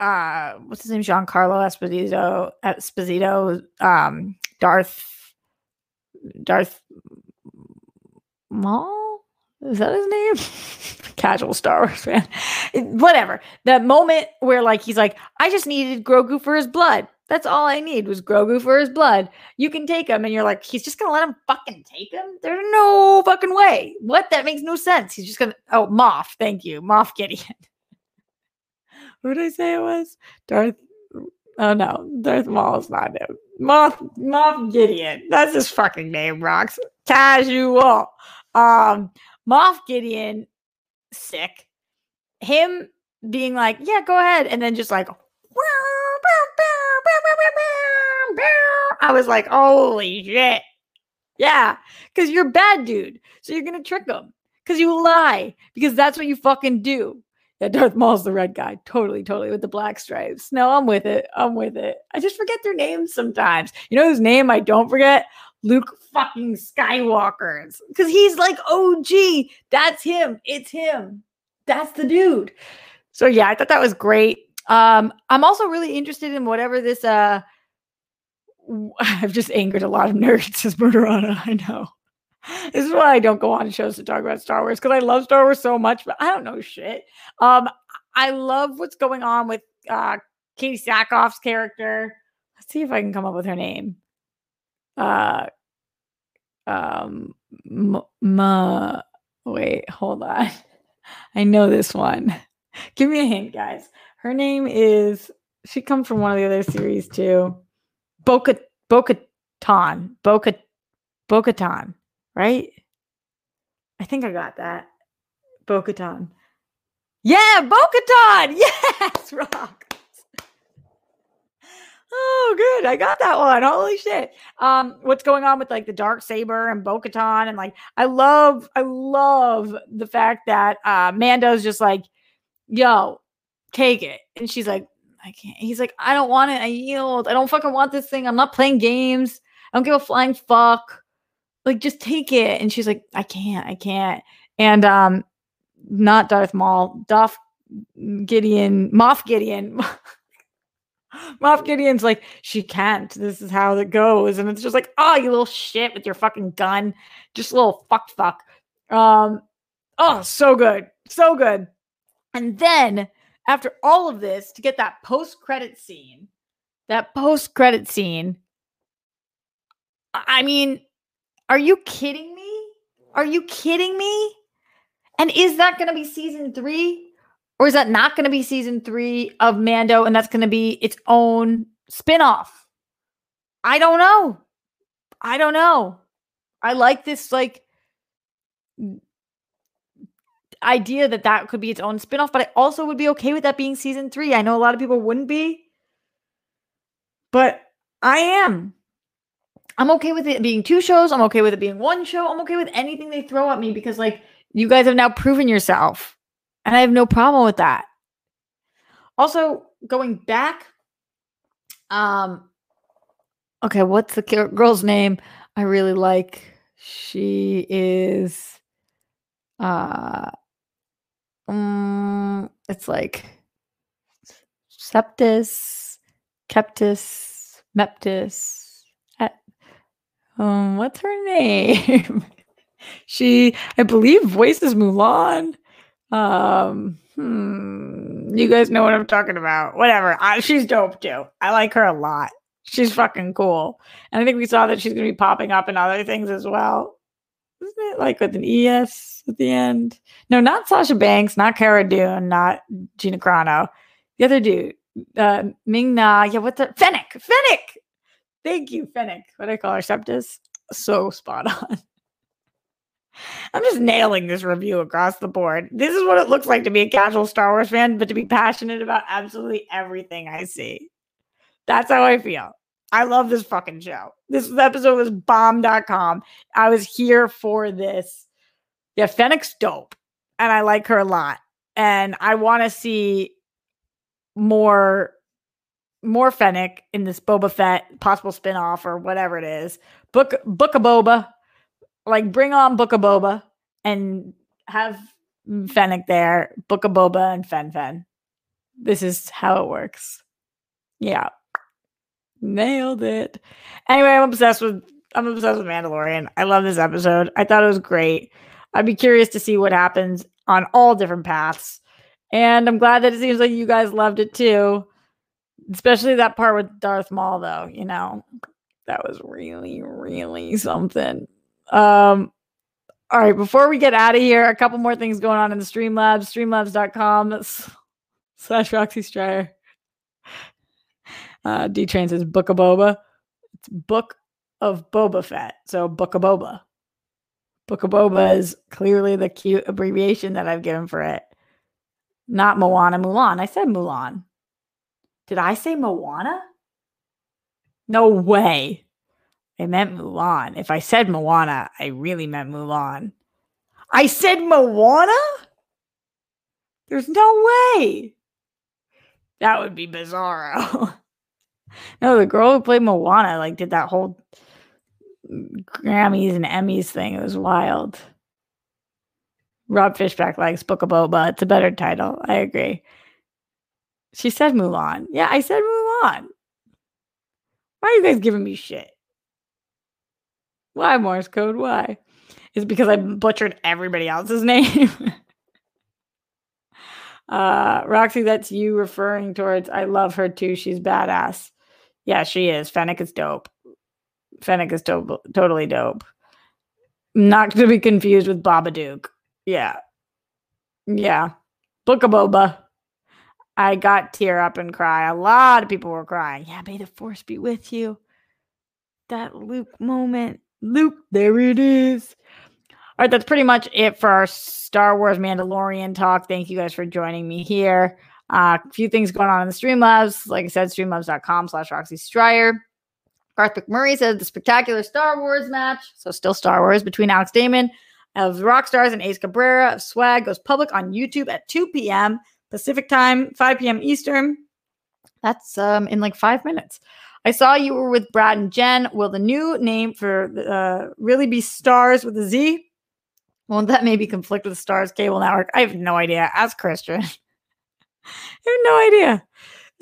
uh, what's his name? Giancarlo Esposito, Esposito, um, Darth, Darth Maul. Is that his name? Casual Star Wars fan. Whatever. That moment where like he's like, I just needed Grogu for his blood. That's all I need was Grogu for his blood. You can take him, and you're like, he's just gonna let him fucking take him? There's no fucking way. What? That makes no sense. He's just gonna. Oh, Moff. Thank you, Moff Gideon. Who did I say it was? Darth. Oh no, Darth Maul is not him. Moff Moff Gideon. That's his fucking name. Rocks. Casual. Um, Moff Gideon, sick. Him being like, yeah, go ahead, and then just like, I was like, holy shit. Yeah, because you're bad dude. So you're going to trick them because you lie because that's what you fucking do. Yeah, Darth Maul's the red guy. Totally, totally with the black stripes. No, I'm with it. I'm with it. I just forget their names sometimes. You know whose name I don't forget? Luke fucking Skywalker's. Because he's like OG. That's him. It's him. That's the dude. So yeah, I thought that was great. Um, I'm also really interested in whatever this uh I've just angered a lot of nerds as Murderana, I know. This is why I don't go on shows to talk about Star Wars because I love Star Wars so much, but I don't know shit. Um, I love what's going on with uh Katee Sackhoff's character. Let's see if I can come up with her name. Uh, um, m- m- wait, hold on. I know this one. Give me a hint, guys. Her name is. She comes from one of the other series too. Boca Bo-Katan. Boca Bo-Katan, right? I think I got that. Bo-Katan. Yeah, Bo-Katan. Yes, rock. Oh, good. I got that one. Holy shit. Um, what's going on with like the dark saber and Bo-Katan and like I love, I love the fact that uh Mando's just like, yo, take it. And she's like, I can't. He's like, I don't want it. I yield. I don't fucking want this thing. I'm not playing games. I don't give a flying fuck. Like, just take it. And she's like, I can't. I can't. And um, not Darth Maul, Duff Gideon, Moff Gideon. Moff Gideon's like, she can't. This is how it goes. And it's just like, oh, you little shit with your fucking gun. Just a little fuck fuck. Um, oh, so good. So good. And then after all of this, to get that post credit scene, that post credit scene, I mean, are you kidding me? Are you kidding me? And is that going to be season three? Or is that not going to be season three of Mando and that's going to be its own spinoff? I don't know. I don't know. I like this, like, idea that that could be its own spinoff, but I also would be okay with that being season three. I know a lot of people wouldn't be, but I am. I'm okay with it being two shows. I'm okay with it being one show. I'm okay with anything they throw at me because, like, you guys have now proven yourself. And I have no problem with that. Also, going back, um, okay, what's the girl's name? I really like. She is, uh, um, it's like Septis, Keptis, Meptis. At, um, what's her name? she, I believe, voices Mulan. Um, hmm, you guys know what I'm talking about. Whatever. I, she's dope too. I like her a lot. She's fucking cool. And I think we saw that she's going to be popping up in other things as well. Isn't it like with an ES at the end? No, not Sasha Banks, not Cara Dune, not Gina Carano. The other dude, uh, Ming Na. Yeah, what's that? Fennec. Fennec. Thank you, Fennec. What I call her? Septis. So spot on. I'm just nailing this review across the board. This is what it looks like to be a casual Star Wars fan, but to be passionate about absolutely everything I see. That's how I feel. I love this fucking show. This episode was bomb.com. I was here for this. Yeah, Fennec's dope. And I like her a lot. And I want to see more more Fennec in this Boba Fett possible spin-off or whatever it is. Book Book of Boba. Like bring on Book of Boba and have Fennec there, Book of Boba and Fen Fen. This is how it works. Yeah. Nailed it. Anyway, I'm obsessed with I'm obsessed with Mandalorian. I love this episode. I thought it was great. I'd be curious to see what happens on all different paths. And I'm glad that it seems like you guys loved it too. Especially that part with Darth Maul though, you know. That was really, really something. Um all right, before we get out of here, a couple more things going on in the Streamlabs, streamlabs.com slash Roxy Striar. Uh, D Train says Book of Boba. It's Book of Boba Fett. So Book of Boba. Book of Boba is clearly the cute abbreviation that I've given for it. Not Moana Mulan. I said Mulan. Did I say Moana? No way. I meant Mulan. If I said Moana, I really meant Mulan. I said Moana? There's no way. That would be bizarro. no, the girl who played Moana like did that whole Grammys and Emmys thing. It was wild. Rob Fishback likes Book of Boba. It's a better title. I agree. She said Mulan. Yeah, I said Mulan. Why are you guys giving me shit? Why Morse code? Why? Is because I butchered everybody else's name? uh, Roxy, that's you referring towards. I love her too. She's badass. Yeah, she is. Fennec is dope. Fennec is to- totally dope. Not to be confused with Babadook. Yeah. Yeah. Book of Boba. I got tear up and cry. A lot of people were crying. Yeah, may the force be with you. That Luke moment. Luke, there it is. All right, that's pretty much it for our Star Wars Mandalorian talk. Thank you guys for joining me here. Uh, a few things going on in the Streamlabs. Like I said, streamlabs.com slash Roxy Striar. Garth McMurray said the spectacular Star Wars match, so still Star Wars, between Alex Damon of Rockstars and Ace Cabrera of Swag goes public on YouTube at 2 p.m. Pacific time, 5 p.m. Eastern. That's um, in like five minutes. I saw you were with Brad and Jen. Will the new name for uh, really be Stars with a Z? Won't that maybe conflict with Starz Cable Network? I have no idea. Ask Christian. I have no idea.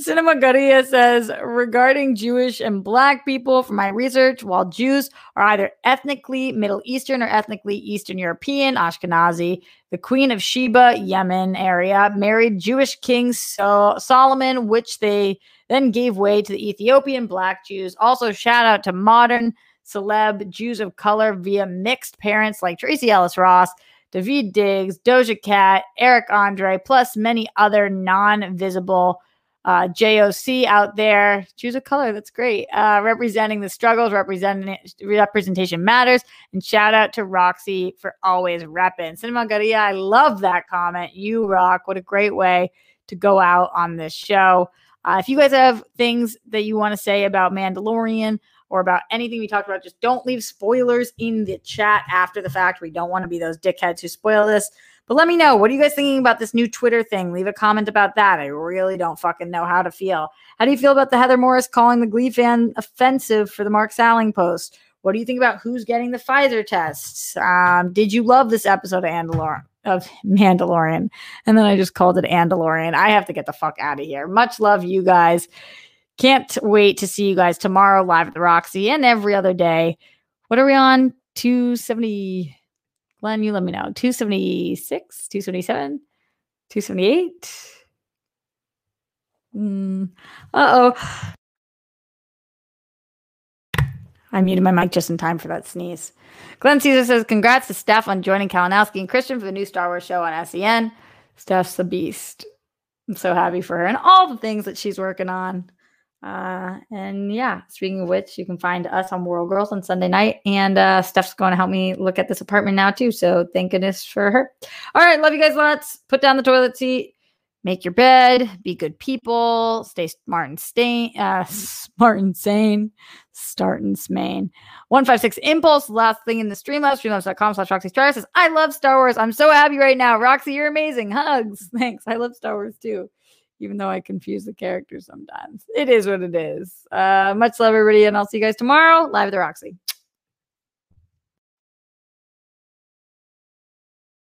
Cinema Garia says regarding Jewish and Black people, from my research, while Jews are either ethnically Middle Eastern or ethnically Eastern European, Ashkenazi, the Queen of Sheba, Yemen area, married Jewish King so- Solomon, which they then gave way to the Ethiopian Black Jews. Also, shout out to modern celeb Jews of color via mixed parents like Tracee Ellis Ross. Daveed Diggs, Doja Cat, Eric Andre, plus many other non visible uh, JOC out there. Choose a color. That's great. Uh, representing the struggles, representing representation matters. And shout out to Roxy for always repping. Cinema Garia, I love that comment. You rock. What a great way to go out on this show. Uh, if you guys have things that you want to say about Mandalorian or about anything we talked about, just don't leave spoilers in the chat after the fact. We don't want to be those dickheads who spoil this. But let me know. What are you guys thinking about this new Twitter thing? Leave a comment about that. I really don't fucking know how to feel. How do you feel about the Heather Morris calling the Glee fan offensive for the Mark Salling post? What do you think about who's getting the Pfizer tests? Um, did you love this episode of Andalorian? Of Mandalorian, and then I just called it Andalorian. I have to get the fuck out of here. Much love, you guys. Can't wait to see you guys tomorrow live at the Roxy and every other day. What are we on? 270. Glenn, you let me know. 276, 277, 278. Mm. Uh oh. I muted my mic just in time for that sneeze. Glenn Caesar says, Congrats to Steph on joining Kalinowski and Christian for the new Star Wars show on SEN. Steph's a beast. I'm so happy for her and all the things that she's working on. Uh, and yeah, speaking of which, you can find us on World Girls on Sunday night. And uh, Steph's going to help me look at this apartment now, too. So thank goodness for her. All right. Love you guys lots. Put down the toilet seat. Make your bed, be good people, stay smart and stay uh, smart and sane. Start and Maine. 156 Impulse, last thing in the Streamlabs, streamlabs.com slash Roxy Striar says, I love Star Wars. I'm so happy right now. Roxy, you're amazing. Hugs. Thanks. I love Star Wars too, even though I confuse the characters sometimes. It is what it is. Uh, much love, everybody, and I'll see you guys tomorrow live at the Roxy.